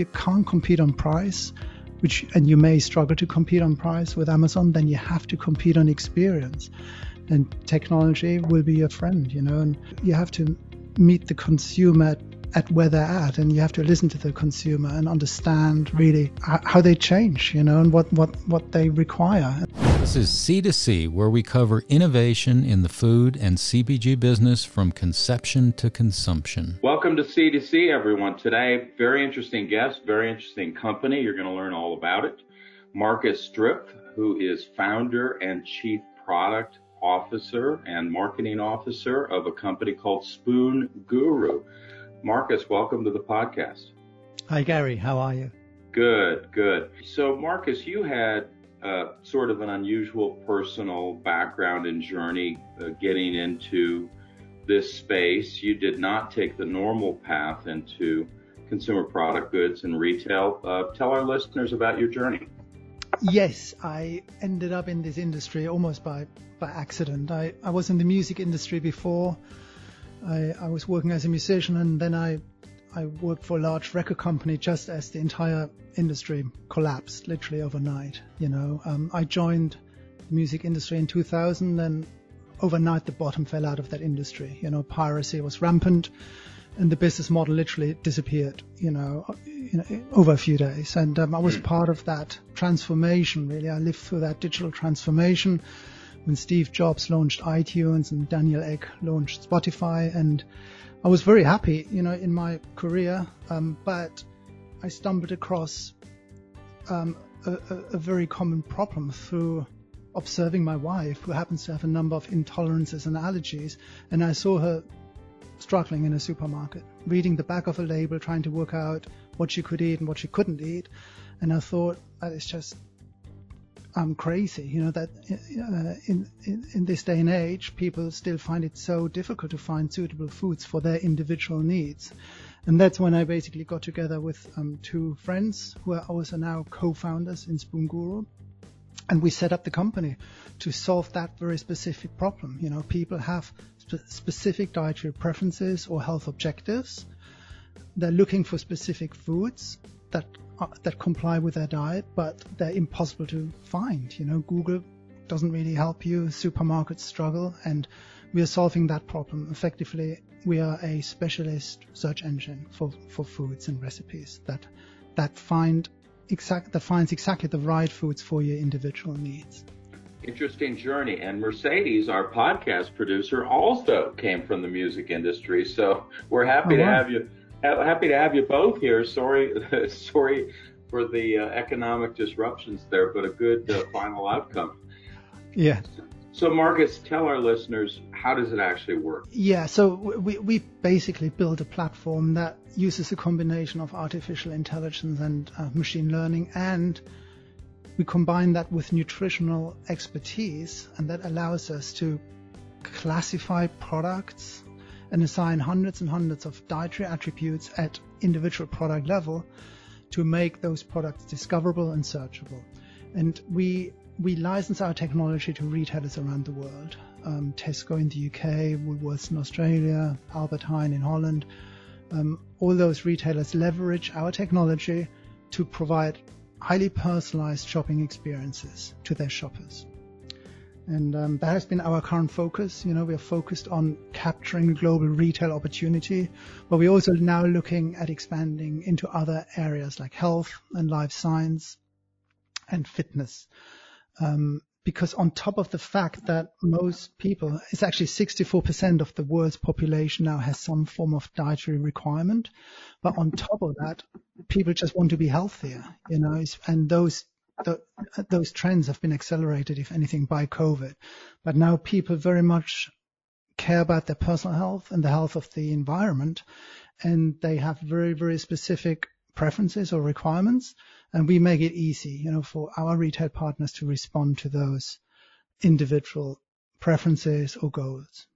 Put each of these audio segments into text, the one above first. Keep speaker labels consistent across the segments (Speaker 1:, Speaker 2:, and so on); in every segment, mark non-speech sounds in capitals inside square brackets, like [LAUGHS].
Speaker 1: you can't compete on price, which and you may struggle to compete on price with Amazon, then you have to compete on experience. And technology will be your friend, you know, and you have to meet the consumer at where they're at and you have to listen to the consumer and understand really how they change you know and what what what they require.
Speaker 2: This is c2c where we cover innovation in the food and cpg business from conception to consumption.
Speaker 3: Welcome to c2c everyone. Today very interesting guest very interesting company. You're going to learn all about it. Marcus Stripf who is founder and chief product officer and marketing officer of a company called spoon guru Marcus, welcome to the podcast.
Speaker 1: Hi, Gary. How are you?
Speaker 3: Good, good. So, Marcus, you had uh, sort of an unusual personal background and journey uh, getting into this space. You did not take the normal path into consumer product goods and retail. Uh, tell our listeners about your journey.
Speaker 1: Yes, I ended up in this industry almost by, by accident. I, I was in the music industry before. I, I was working as a musician and then I I worked for a large record company just as the entire industry collapsed literally overnight. You know, um, I joined the music industry in 2000 and overnight the bottom fell out of that industry. You know, piracy was rampant and the business model literally disappeared, you know, you know over a few days. And um, I was hmm. part of that transformation, really. I lived through that digital transformation when Steve Jobs launched iTunes and Daniel Ek launched Spotify, and I was very happy, you know, in my career. Um, but I stumbled across um, a, a, very common problem through observing my wife, who happens to have a number of intolerances and allergies, and I saw her struggling in a supermarket, reading the back of a label, trying to work out what she could eat and what she couldn't eat. And I thought that is just um, crazy. You know that uh, in, in, in this day and age, people still find it so difficult to find suitable foods for their individual needs, and that's when I basically got together with um, two friends who are also now co-founders in Spoon Guru, and we set up the company to solve that very specific problem. You know, people have spe- specific dietary preferences or health objectives. They're looking for specific foods that uh, that comply with their diet, but they're impossible to find. You know, Google doesn't really help you. Supermarkets struggle, and we are solving that problem effectively. We are a specialist search engine for, for foods and recipes that that find exact that finds exactly the right foods for your individual needs.
Speaker 3: Interesting journey. And Mercedes, our podcast producer, also came from the music industry. So we're happy oh, to have you happy to have you both here. Sorry, [LAUGHS] sorry for the uh, economic disruptions there, but a good uh, final outcome.
Speaker 1: Yeah.
Speaker 3: So, Marcus, tell our listeners how does it actually work?
Speaker 1: Yeah, so we, we basically build a platform that uses a combination of artificial intelligence and uh, machine learning, and we combine that with nutritional expertise, and that allows us to classify products and assign hundreds and hundreds of dietary attributes at individual product level to make those products discoverable and searchable. And we we license our technology to retailers around the world. Um, Tesco in the UK, Woolworths in Australia, Albert Heijn in Holland. Um, all those retailers leverage our technology to provide highly personalized shopping experiences to their shoppers. And um, that has been our current focus. You know, we are focused on capturing global retail opportunity, but we're also now looking at expanding into other areas like health and life science and fitness. Um, because on top of the fact that most people, it's actually 64% of the world's population now has some form of dietary requirement. But on top of that, people just want to be healthier, you know, and those the, those trends have been accelerated, if anything, by COVID. But now people very much care about their personal health and the health of the environment, and they have very, very specific preferences or requirements, and we make it easy, you know, for our retail partners to respond to those individual preferences or goals.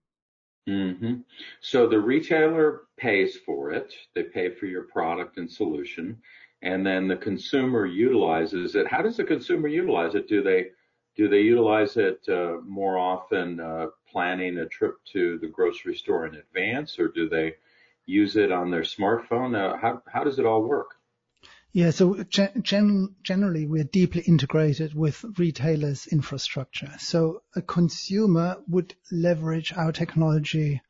Speaker 3: Mm-hmm. So the retailer pays for it. They pay for your product and solution and then the consumer utilizes it. How does the consumer utilize it? Do they do they utilize it uh, more often uh, planning a trip to the grocery store in advance, or do they use it on their smartphone? Uh, how how does it all work?
Speaker 1: Yeah, so gen- generally we're deeply integrated with retailers' infrastructure. So a consumer would leverage our technology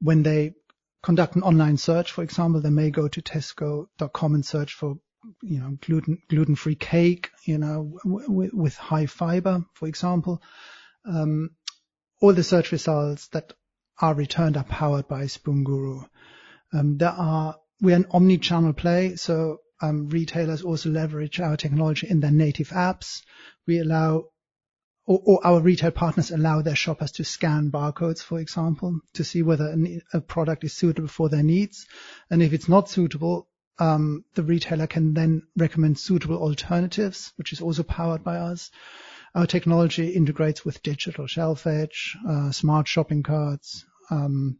Speaker 1: when they conduct an online search, for example, they may go to Tesco.com and search for, you know, gluten gluten-free cake, you know, w- with high fiber, for example. Um, all the search results that are returned are powered by Spoon Guru. Um, there are we're an omni-channel play, so um, retailers also leverage our technology in their native apps. We allow, or, or, our retail partners allow their shoppers to scan barcodes, for example, to see whether a, a product is suitable for their needs. And if it's not suitable, um, the retailer can then recommend suitable alternatives, which is also powered by us. Our technology integrates with digital shelf edge, uh, smart shopping carts, um,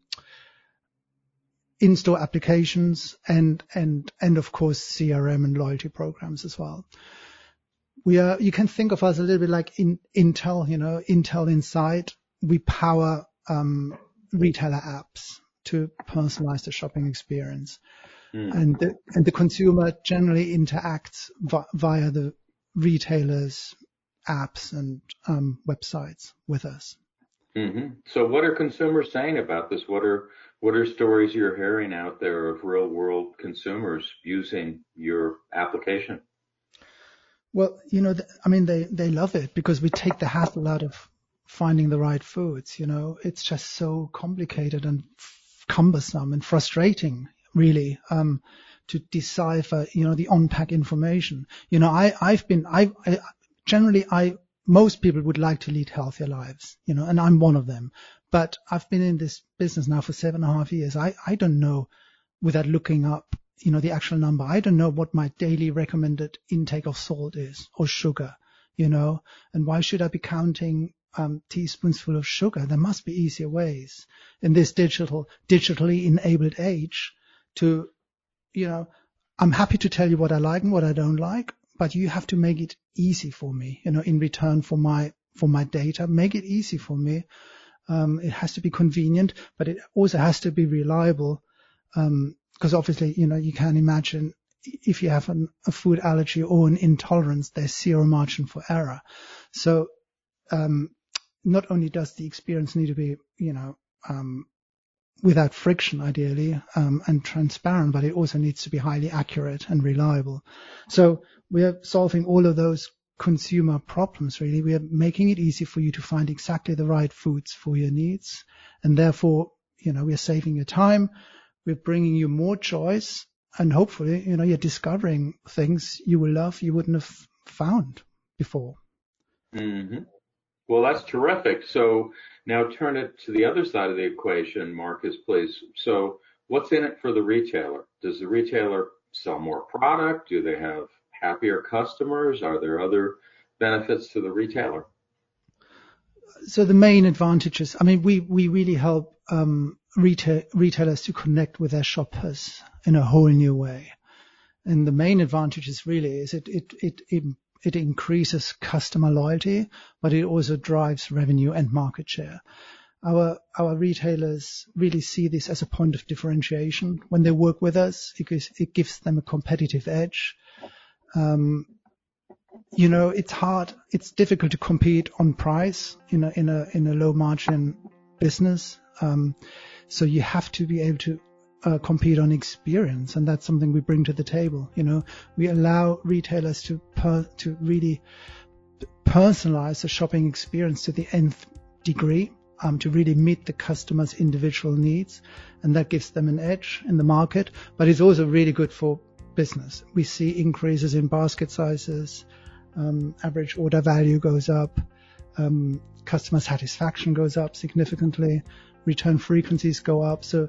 Speaker 1: in-store applications and and and of course CRM and loyalty programs as well. We are you can think of us a little bit like in Intel, you know, Intel Inside. We power um, retailer apps to personalize the shopping experience, mm. and the and the consumer generally interacts vi- via the retailers' apps and um, websites with us.
Speaker 3: Mm-hmm. So, what are consumers saying about this? What are what are stories you're hearing out there of real world consumers using your application?
Speaker 1: Well, you know, I mean, they, they love it because we take the hassle out of finding the right foods. You know, it's just so complicated and f- cumbersome and frustrating, really, um, to decipher, you know, the on-pack information. You know, I, I've been, I, I generally, I, most people would like to lead healthier lives, you know, and I'm one of them. But I've been in this business now for seven and a half years. I, I don't know without looking up, you know, the actual number. I don't know what my daily recommended intake of salt is or sugar, you know, and why should I be counting um, teaspoonsful of sugar? There must be easier ways in this digital, digitally enabled age to, you know, I'm happy to tell you what I like and what I don't like, but you have to make it easy for me, you know, in return for my, for my data, make it easy for me um, it has to be convenient, but it also has to be reliable. Because um, obviously, you know, you can imagine if you have an, a food allergy or an intolerance, there's zero margin for error. So, um, not only does the experience need to be, you know, um, without friction, ideally, um, and transparent, but it also needs to be highly accurate and reliable. So we are solving all of those consumer problems really. We are making it easy for you to find exactly the right foods for your needs. And therefore, you know, we are saving your time. We're bringing you more choice and hopefully, you know, you're discovering things you will love you wouldn't have found before.
Speaker 3: Mm-hmm. Well, that's terrific. So now turn it to the other side of the equation, Marcus, please. So what's in it for the retailer? Does the retailer sell more product? Do they have happier customers? Are there other benefits to the retailer?
Speaker 1: So the main advantages, I mean, we, we really help um, retail, retailers to connect with their shoppers in a whole new way. And the main advantage is really is it, it, it, it, it increases customer loyalty, but it also drives revenue and market share. Our, our retailers really see this as a point of differentiation. When they work with us, gives, it gives them a competitive edge um, you know, it's hard, it's difficult to compete on price in a, in a, in a low margin business. Um, so you have to be able to uh, compete on experience, and that's something we bring to the table. You know, we allow retailers to per, to really personalize the shopping experience to the nth degree, um, to really meet the customer's individual needs, and that gives them an edge in the market. But it's also really good for business. We see increases in basket sizes, um, average order value goes up, um, customer satisfaction goes up significantly, return frequencies go up. So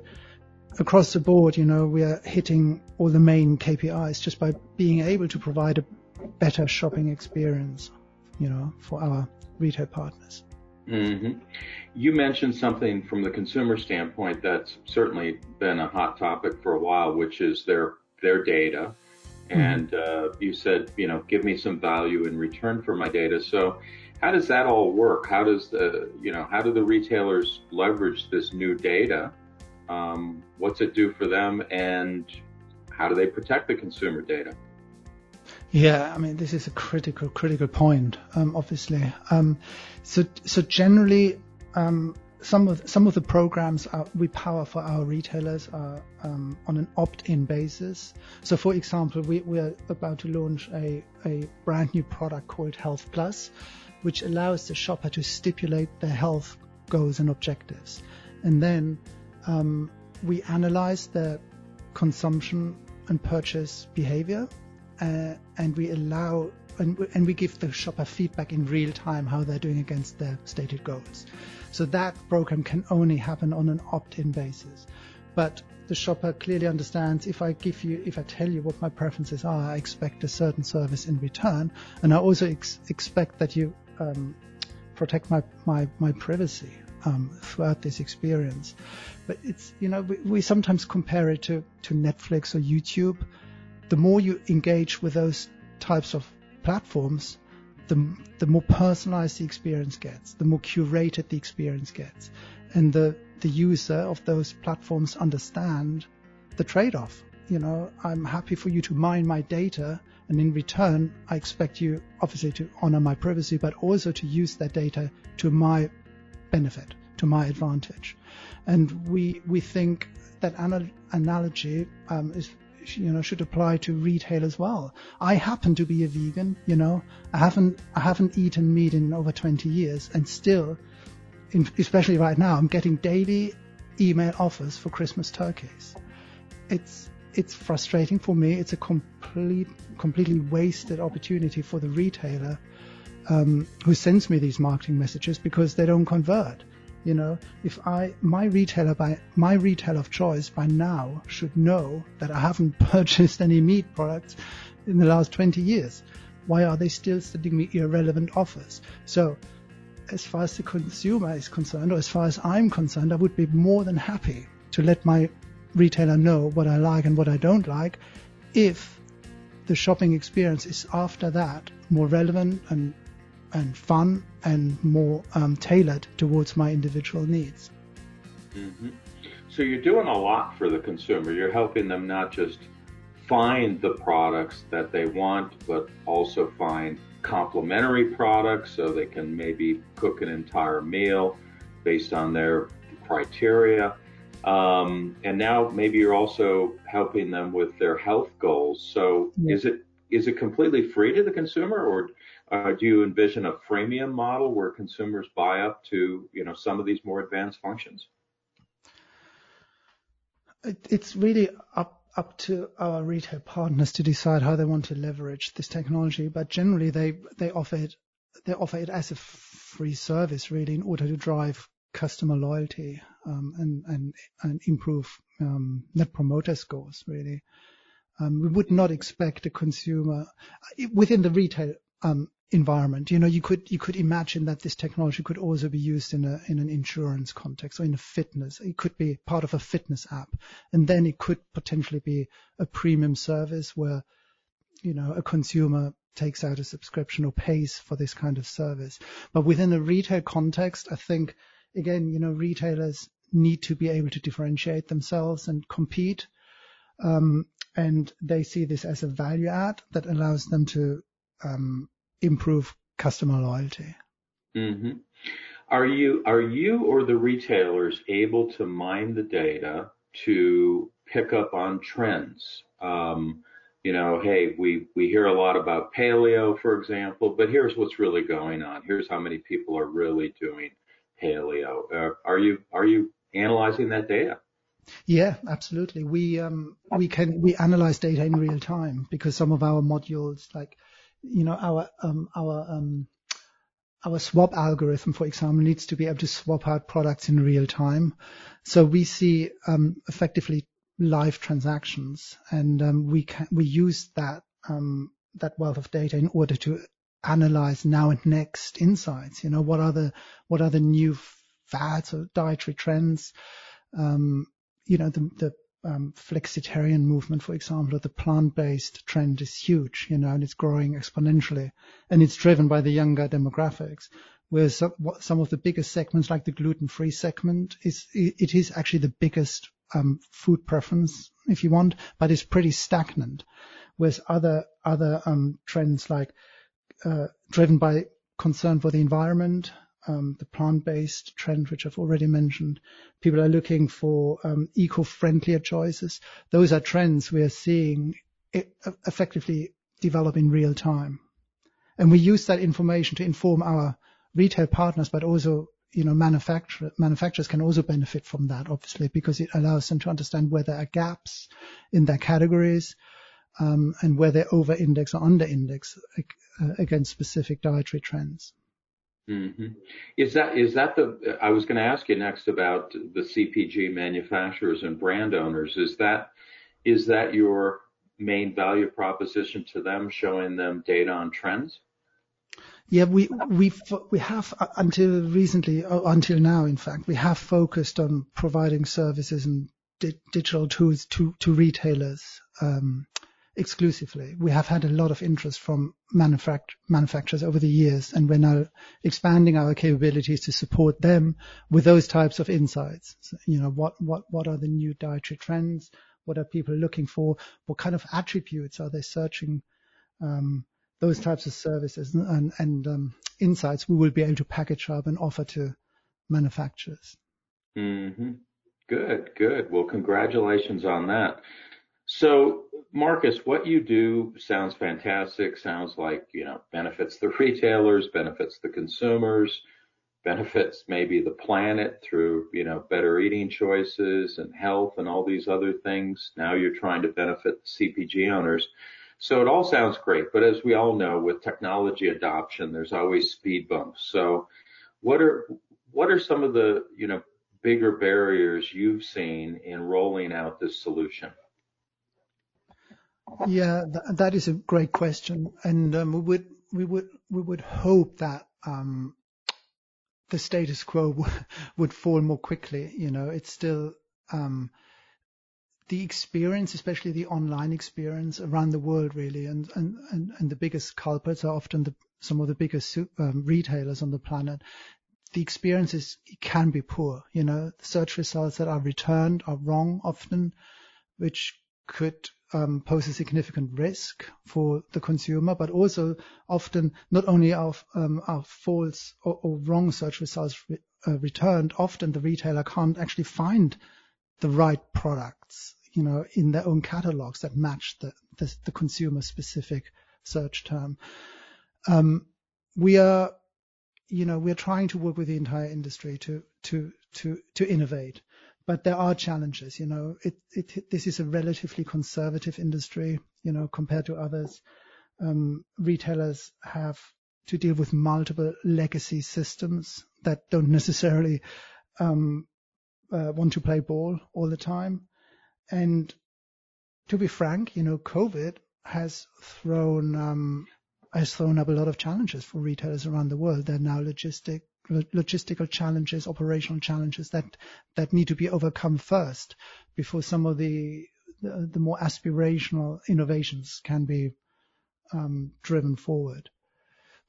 Speaker 1: across the board, you know, we are hitting all the main KPIs just by being able to provide a better shopping experience, you know, for our retail partners.
Speaker 3: Mm-hmm. You mentioned something from the consumer standpoint that's certainly been a hot topic for a while, which is their their data. Mm-hmm. And uh, you said, you know, give me some value in return for my data. So, how does that all work? How does the, you know, how do the retailers leverage this new data? Um, what's it do for them, and how do they protect the consumer data?
Speaker 1: Yeah, I mean, this is a critical, critical point, um, obviously. Um, so, so generally, um, some of some of the programs are, we power for our retailers are um, on an opt-in basis. So, for example, we, we are about to launch a, a brand new product called Health Plus, which allows the shopper to stipulate their health goals and objectives, and then um, we analyze their consumption and purchase behavior, uh, and we allow and, and we give the shopper feedback in real time how they're doing against their stated goals. So that program can only happen on an opt-in basis. But the shopper clearly understands if I give you, if I tell you what my preferences are, I expect a certain service in return, and I also ex- expect that you um, protect my my, my privacy um, throughout this experience. But it's you know we, we sometimes compare it to to Netflix or YouTube. The more you engage with those types of platforms, the, the more personalized the experience gets, the more curated the experience gets. And the, the user of those platforms understand the trade-off. You know, I'm happy for you to mine my data, and in return, I expect you obviously to honor my privacy, but also to use that data to my benefit, to my advantage. And we we think that anal- analogy um, is you know should apply to retail as well. I happen to be a vegan, you know. I haven't I haven't eaten meat in over 20 years, and still, in, especially right now, I'm getting daily email offers for Christmas turkeys. It's it's frustrating for me. It's a complete completely wasted opportunity for the retailer um, who sends me these marketing messages because they don't convert. You know, if I my retailer by my retailer of choice by now should know that I haven't [LAUGHS] purchased any meat products in the last 20 years. Why are they still sending me irrelevant offers? So, as far as the consumer is concerned, or as far as I'm concerned, I would be more than happy to let my retailer know what I like and what I don't like if the shopping experience is after that more relevant and and fun and more um, tailored towards my individual needs.
Speaker 3: Mm-hmm. So you're doing a lot for the consumer. You're helping them not just find the products that they want, but also find complementary products so they can maybe cook an entire meal based on their criteria. Um, and now maybe you're also helping them with their health goals. So yeah. is it is it completely free to the consumer, or do you envision a freemium model where consumers buy up to, you know, some of these more advanced functions?
Speaker 1: It's really up up to our retail partners to decide how they want to leverage this technology. But generally, they they offer it they offer it as a free service, really, in order to drive customer loyalty um, and and and improve um, net promoter scores. Really, um, we would not expect a consumer within the retail um, environment. You know, you could you could imagine that this technology could also be used in a in an insurance context or in a fitness. It could be part of a fitness app, and then it could potentially be a premium service where you know a consumer takes out a subscription or pays for this kind of service. But within a retail context, I think again, you know, retailers need to be able to differentiate themselves and compete. Um, and they see this as a value add that allows them to um, improve customer loyalty.
Speaker 3: Mm-hmm. Are you are you or the retailers able to mine the data to pick up on trends? Um, you know, hey, we we hear a lot about paleo, for example, but here's what's really going on. Here's how many people are really doing paleo. Uh, are you are you analyzing that data?
Speaker 1: Yeah, absolutely. We um, we can we analyze data in real time because some of our modules like you know, our um, our um, our swap algorithm, for example, needs to be able to swap out products in real time. So we see um, effectively live transactions, and um, we can we use that um, that wealth of data in order to analyze now and next insights. You know, what are the what are the new fads or dietary trends? Um, you know, the, the um, flexitarian movement, for example, the plant-based trend is huge, you know, and it's growing exponentially, and it's driven by the younger demographics. Whereas some, some of the biggest segments, like the gluten-free segment, is it is actually the biggest um, food preference, if you want, but it's pretty stagnant. whereas other other um, trends like uh, driven by concern for the environment, um, the plant-based trend, which I've already mentioned. People are looking for um, eco-friendlier choices. Those are trends we are seeing effectively develop in real time. And we use that information to inform our retail partners, but also, you know, manufacturer, manufacturers can also benefit from that, obviously, because it allows them to understand where there are gaps in their categories, um, and where they over-index or under-index uh, against specific dietary trends.
Speaker 3: Mm-hmm. Is that is that the? I was going to ask you next about the CPG manufacturers and brand owners. Is that is that your main value proposition to them, showing them data on trends?
Speaker 1: Yeah, we we we have until recently, uh, until now, in fact, we have focused on providing services and di- digital tools to to retailers. Um, exclusively. We have had a lot of interest from manufact- manufacturers over the years, and we're now expanding our capabilities to support them with those types of insights. You know, what, what, what are the new dietary trends? What are people looking for? What kind of attributes are they searching? Um, those types of services and, and um, insights we will be able to package up and offer to manufacturers.
Speaker 3: Mm-hmm. Good, good. Well, congratulations on that. So, Marcus, what you do sounds fantastic. Sounds like, you know, benefits the [LAUGHS] retailers, benefits the consumers, benefits maybe the planet through, you know, better eating choices and health and all these other things. Now you're trying to benefit the CPG owners. So it all sounds great, but as we all know, with technology adoption, there's always speed bumps. So what are, what are some of the, you know, bigger barriers you've seen in rolling out this solution?
Speaker 1: Yeah, that is a great question. and um, We would hope that um, the status quo [LAUGHS] would fall more quickly. You know, it's still um, the experience, especially the online experience around the world really, and the biggest culprits are often some of the biggest retailers on the planet. The experiences can be poor. You know, the search results that are returned are wrong often, which could pose a significant risk for the consumer, but also often not only are, um, are false or, wrong search results re, uh, returned, often the retailer can't actually find the right products, you know, in their own catalogs that match the, the, the consumer specific search term. Um, we are, you know, we're trying to work with the entire industry to, to, to, to innovate but there are challenges. You know, it, it, this is a relatively conservative industry, you know, compared to others. Um, retailers have to deal with multiple legacy systems that don't necessarily um, uh, want to play ball all the time. And to be frank, you know, COVID has thrown um, has thrown up a lot of challenges for retailers around the world. There are now logistic logistical challenges, operational challenges that that need to be overcome first before some of the more aspirational innovations can be um, driven forward.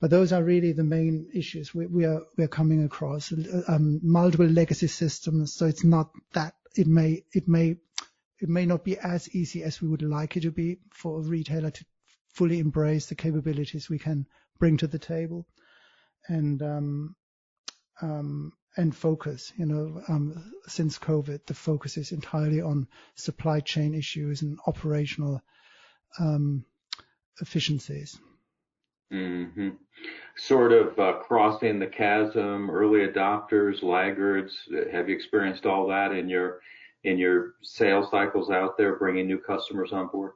Speaker 1: But those are really the main issues we, are coming across. Um, multiple legacy systems, so it's not that it may it may it may not be as easy as we would like it to be for a retailer to fully embrace the capabilities we can bring to the table. And um, and focus. You know, um, since COVID, the focus is entirely on supply chain issues and operational um, efficiencies.
Speaker 3: Mm-hmm. Sort of uh, crossing the chasm, early adopters, laggards. Have you experienced all that in your in your sales cycles out there, bringing new customers on board?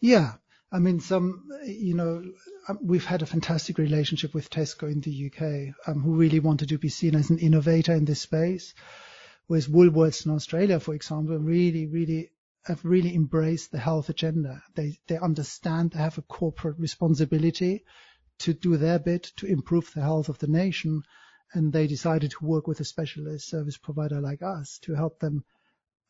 Speaker 1: Yeah, I mean, some, you know, um, we've had a fantastic relationship with Tesco in the UK, um, who really wanted to be seen as an innovator in this space. Whereas Woolworths in Australia, for example, really, really have really embraced the health agenda. They they understand they have a corporate responsibility to do their bit to improve the health of the nation, and they decided to work with a specialist service provider like us to help them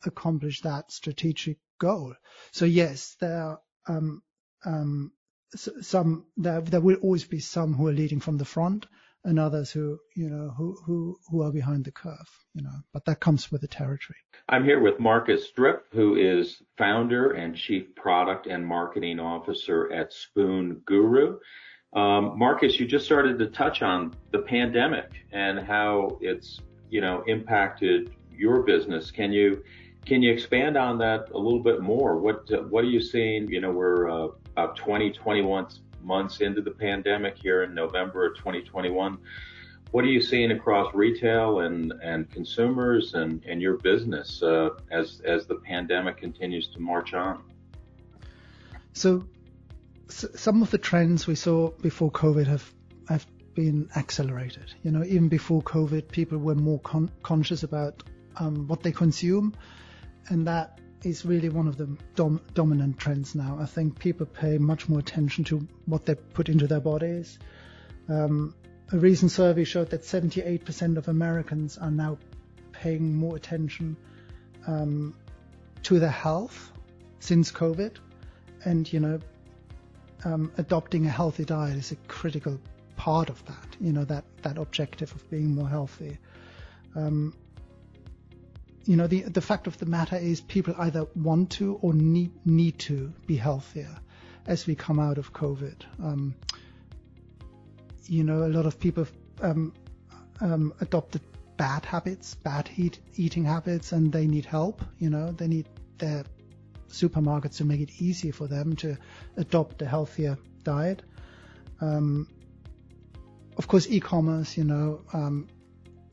Speaker 1: accomplish that strategic goal. So yes, there are um, um, some there, there will always be some who are leading from the front, and others who, you know, who, who, who are behind the curve, you know, but that comes with the territory.
Speaker 3: I'm here with Marcus Stripf, who is founder and chief product and marketing officer at Spoon Guru. Um, Marcus, you just started to touch on the pandemic and how it's, you know, impacted your business. Can you, can you expand on that a little bit more? What, what are you seeing? You know, we're uh, about 20, 21 months into the pandemic here in November of 2021. What are you seeing across retail and, and consumers and, and your business uh, as, as the pandemic continues to march on?
Speaker 1: So, so, some of the trends we saw before COVID have, have been accelerated. You know, even before COVID, people were more con- conscious about um, what they consume, and that is really one of the dom- dominant trends now. I think people pay much more attention to what they put into their bodies. Um, a recent survey showed that 78% of Americans are now paying more attention um, to their health since COVID, and you know, um, adopting a healthy diet is a critical part of that. You know, that that objective of being more healthy. Um, you know, the the fact of the matter is people either want to or need need to be healthier as we come out of COVID. Um, you know, a lot of people um, um, adopted bad habits, bad eat, eating habits, and they need help. You know, they need their supermarkets to make it easy for them to adopt a healthier diet. Um, of course, e-commerce, you know, um,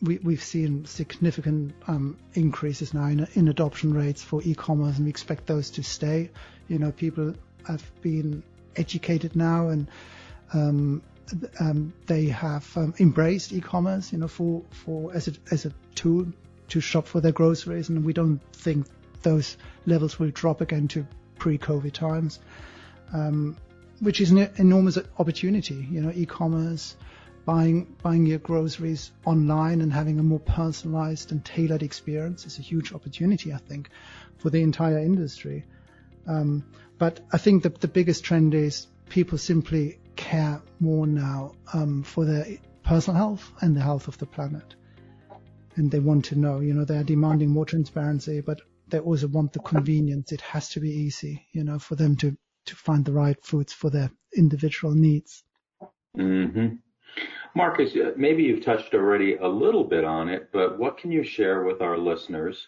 Speaker 1: we, have seen significant um, increases now in, in, adoption rates for e-commerce, and we expect those to stay. You know, people have been educated now, and um, um, they have um, embraced e-commerce. You know, for for as a as a tool to shop for their groceries, and we don't think those levels will drop again to pre-COVID times, um, which is an enormous opportunity. You know, e-commerce buying buying your groceries online and having a more personalized and tailored experience is a huge opportunity, I think, for the entire industry. Um, but I think that the biggest trend is people simply care more now um, for their personal health and the health of the planet. And they want to know, you know, they are demanding more transparency, but they also want the convenience. It has to be easy, you know, for them to, to find the right foods for their individual needs.
Speaker 3: Mm-hmm. Marcus, uh, maybe you've touched already a little bit on it, but what can you share with our listeners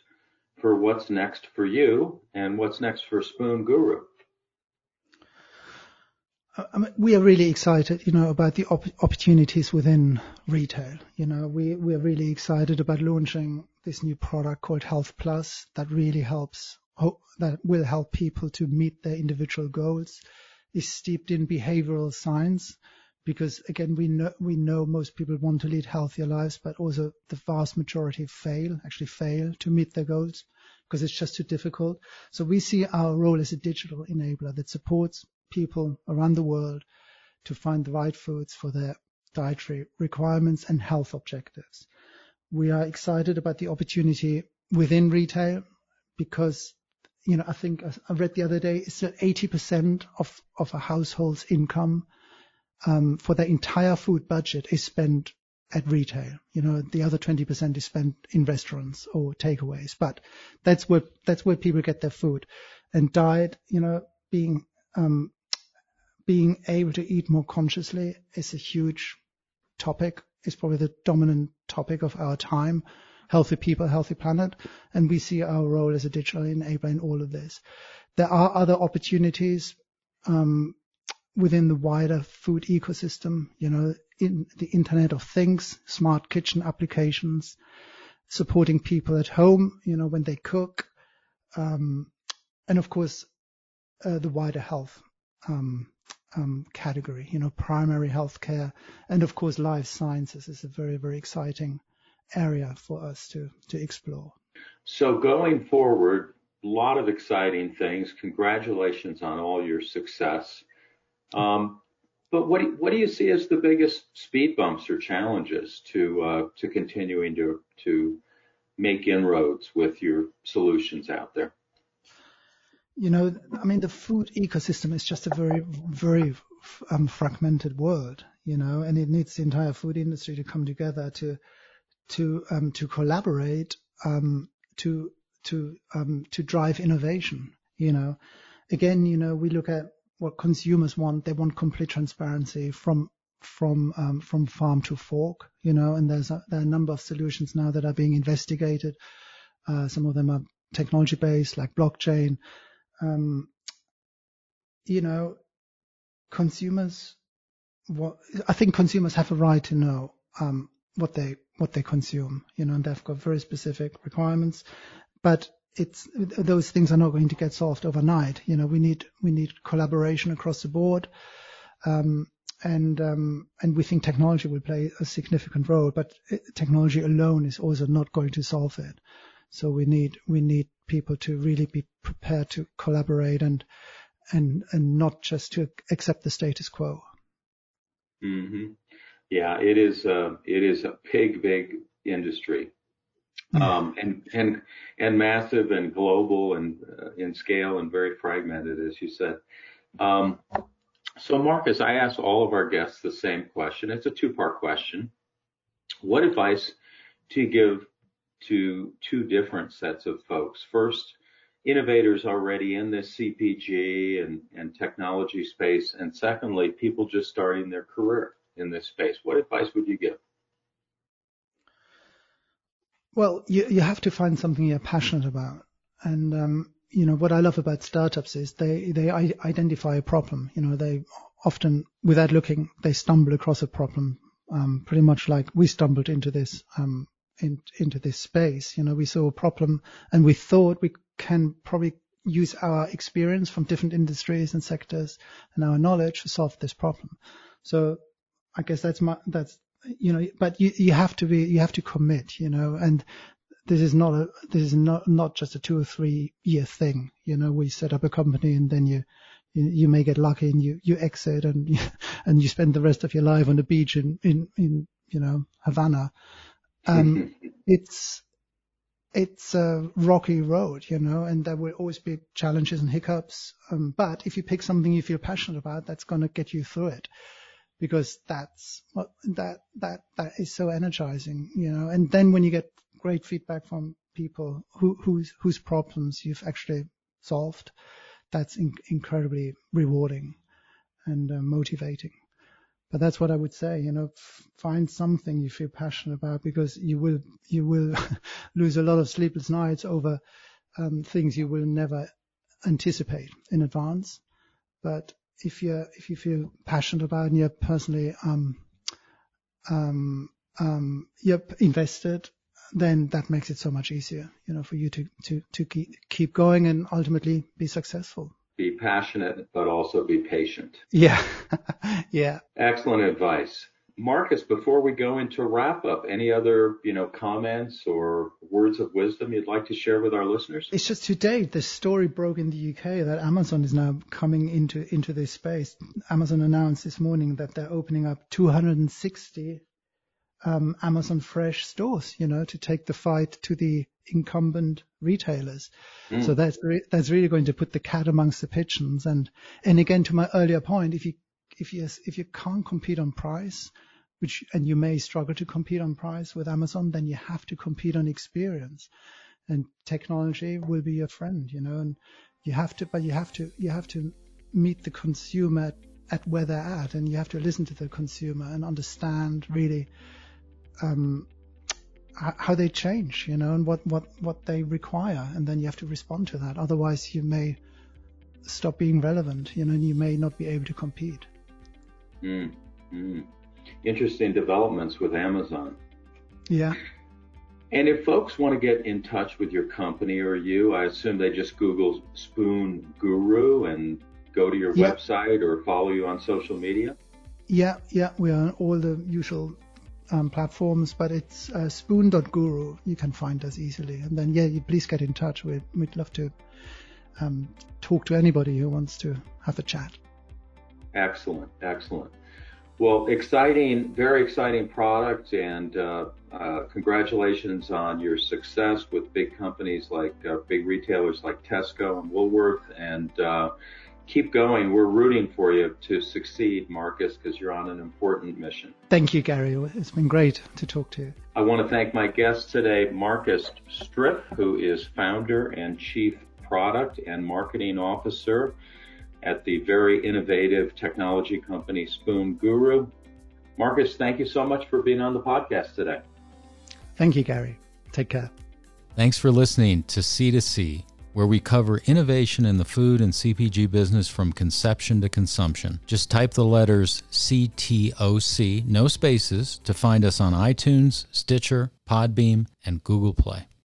Speaker 3: for what's next for you and what's next for Spoon Guru?
Speaker 1: Uh, we are really excited, you know, about the op- opportunities within retail. You know, we we are really excited about launching this new product called Health Plus that really helps that will help people to meet their individual goals. Is steeped in behavioral science because again, we know, we know most people want to lead healthier lives, but also the vast majority fail, actually fail to meet their goals because it's just too difficult. So we see our role as a digital enabler that supports people around the world to find the right foods for their dietary requirements and health objectives. We are excited about the opportunity within retail because you know, I think I read the other day, it's that 80% of, of a household's income um, for their entire food budget is spent at retail. You know, the other 20% is spent in restaurants or takeaways, but that's where, that's where people get their food. And diet, you know, being, um, being able to eat more consciously is a huge topic. It's probably the dominant topic of our time. Healthy people, healthy planet. And we see our role as a digital enabler in all of this. There are other opportunities. Um, within the wider food ecosystem, you know, in the Internet of Things, smart kitchen applications, supporting people at home, you know, when they cook, um, and of course, uh, the wider health um, um, category, you know, primary healthcare, and of course, life sciences is a very, very exciting area for us to to explore.
Speaker 3: So going forward, a lot of exciting things. Congratulations on all your success. Um, but what do, what do you see as the biggest speed bumps or challenges to uh, to continuing to to make inroads with your solutions out there?
Speaker 1: You know, I mean, the food ecosystem is just a very very um, fragmented world. you know, and it needs the entire food industry to come together to to um, to collaborate um, to to um, to drive innovation. You know, again, you know, we look at what consumers want. They want complete transparency from from um, from farm to fork. You know, and there's a, there are a number of solutions now that are being investigated. Uh, some of them are technology based, like blockchain. Um, you know, consumers. What I think consumers have a right to know um, what they what they consume. You know, and they've got very specific requirements, but it's those things are not going to get solved overnight. You know, we need we need collaboration across the board, um, and um, and we think technology will play a significant role. But technology alone is also not going to solve it. So we need we need people to really be prepared to collaborate and and and not just to accept the status quo.
Speaker 3: Mm-hmm. Yeah, it is a it is a big big industry um, and and and massive and global and uh, in scale and very fragmented, as you said. Um, so, Marcus, I ask all of our guests the same question. It's a two-part question. What advice do you give to two different sets of folks? First, innovators already in this CPG and, and technology space, and secondly, people just starting their career in this space. What advice would you give?
Speaker 1: Well, you you have to find something you're passionate about, and um, you know what I love about startups is they they identify a problem. You know, they often without looking they stumble across a problem, um, pretty much like we stumbled into this um, in, into this space. You know, we saw a problem and we thought we can probably use our experience from different industries and sectors and our knowledge to solve this problem. So I guess that's my that's you know, but you, you have to be, you have to commit, you know, and this is not a, this is not, not just a two or three year thing. You know, we set up a company and then you, you, you may get lucky and you, you exit and, you, [LAUGHS] and you spend the rest of your life on the beach in, in, in, you know, Havana. Um, [LAUGHS] it's, it's a rocky road, you know, and there will always be challenges and hiccups. Um, but if you pick something you feel passionate about, that's going to get you through it because that's what that that that is so energizing, you know. And then when you get great feedback from people who whose whose problems you've actually solved, that's in, incredibly rewarding and uh, motivating. But that's what I would say, you know, f- find something you feel passionate about because you will you will [LAUGHS] lose a lot of sleepless nights over um, things you will never anticipate in advance. But if you if you feel passionate about and you're personally um, um, um, you're invested, then that makes it so much easier, you know, for you to to to keep keep going and ultimately be successful.
Speaker 3: Be passionate, but also be patient.
Speaker 1: Yeah, [LAUGHS] yeah.
Speaker 3: Excellent advice. Marcus, before we go into wrap up, any other, you know, comments or words of wisdom you'd like to share with our listeners?
Speaker 1: It's just today the story broke in the UK that Amazon is now coming into into this space. Amazon announced this morning that they're opening up 260 um, Amazon Fresh stores, you know, to take the fight to the incumbent retailers. Mm. So that's re- that's really going to put the cat amongst the pigeons. And and again, to my earlier point, if you if you if you can't compete on price, which and you may struggle to compete on price with Amazon, then you have to compete on experience, and technology will be your friend, you know. And you have to, but you have to you have to meet the consumer at, where they're at, and you have to listen to the consumer and understand really um, how they change, you know, and what, what, what they require, and then you have to respond to that. Otherwise, you may stop being relevant, you know, and you may not be able to compete.
Speaker 3: Mm, mm. Interesting developments with Amazon.
Speaker 1: Yeah.
Speaker 3: And if folks want to get in touch with your company or you, I assume they just Google Spoon Guru and go to your yeah. website or follow you on social media.
Speaker 1: Yeah, yeah, we are on all the usual um, platforms, but it's uh, spoon.guru. You can find us easily. And then, yeah, you please get in touch. We'd, we'd love to um, talk to anybody who wants to have a chat.
Speaker 3: Excellent, excellent. Well, exciting, very exciting product, and uh, uh, congratulations on your success with big companies like uh, big retailers like Tesco and Woolworth, and uh, keep going. We're rooting for you to succeed, Marcus, because you're on an important mission.
Speaker 1: Thank you, Gary. It's been great to talk to you.
Speaker 3: I want to thank my guest today, Marcus Stripf, who is founder and chief product and marketing officer at the very innovative technology company Spoon Guru. Marcus, thank you so much for being on the podcast today.
Speaker 1: Thank you, Gary. Take care.
Speaker 2: Thanks for listening to C2C where we cover innovation in the food and CPG business from conception to consumption. Just type the letters CTOC, no spaces, to find us on iTunes, Stitcher, Podbean, and Google Play.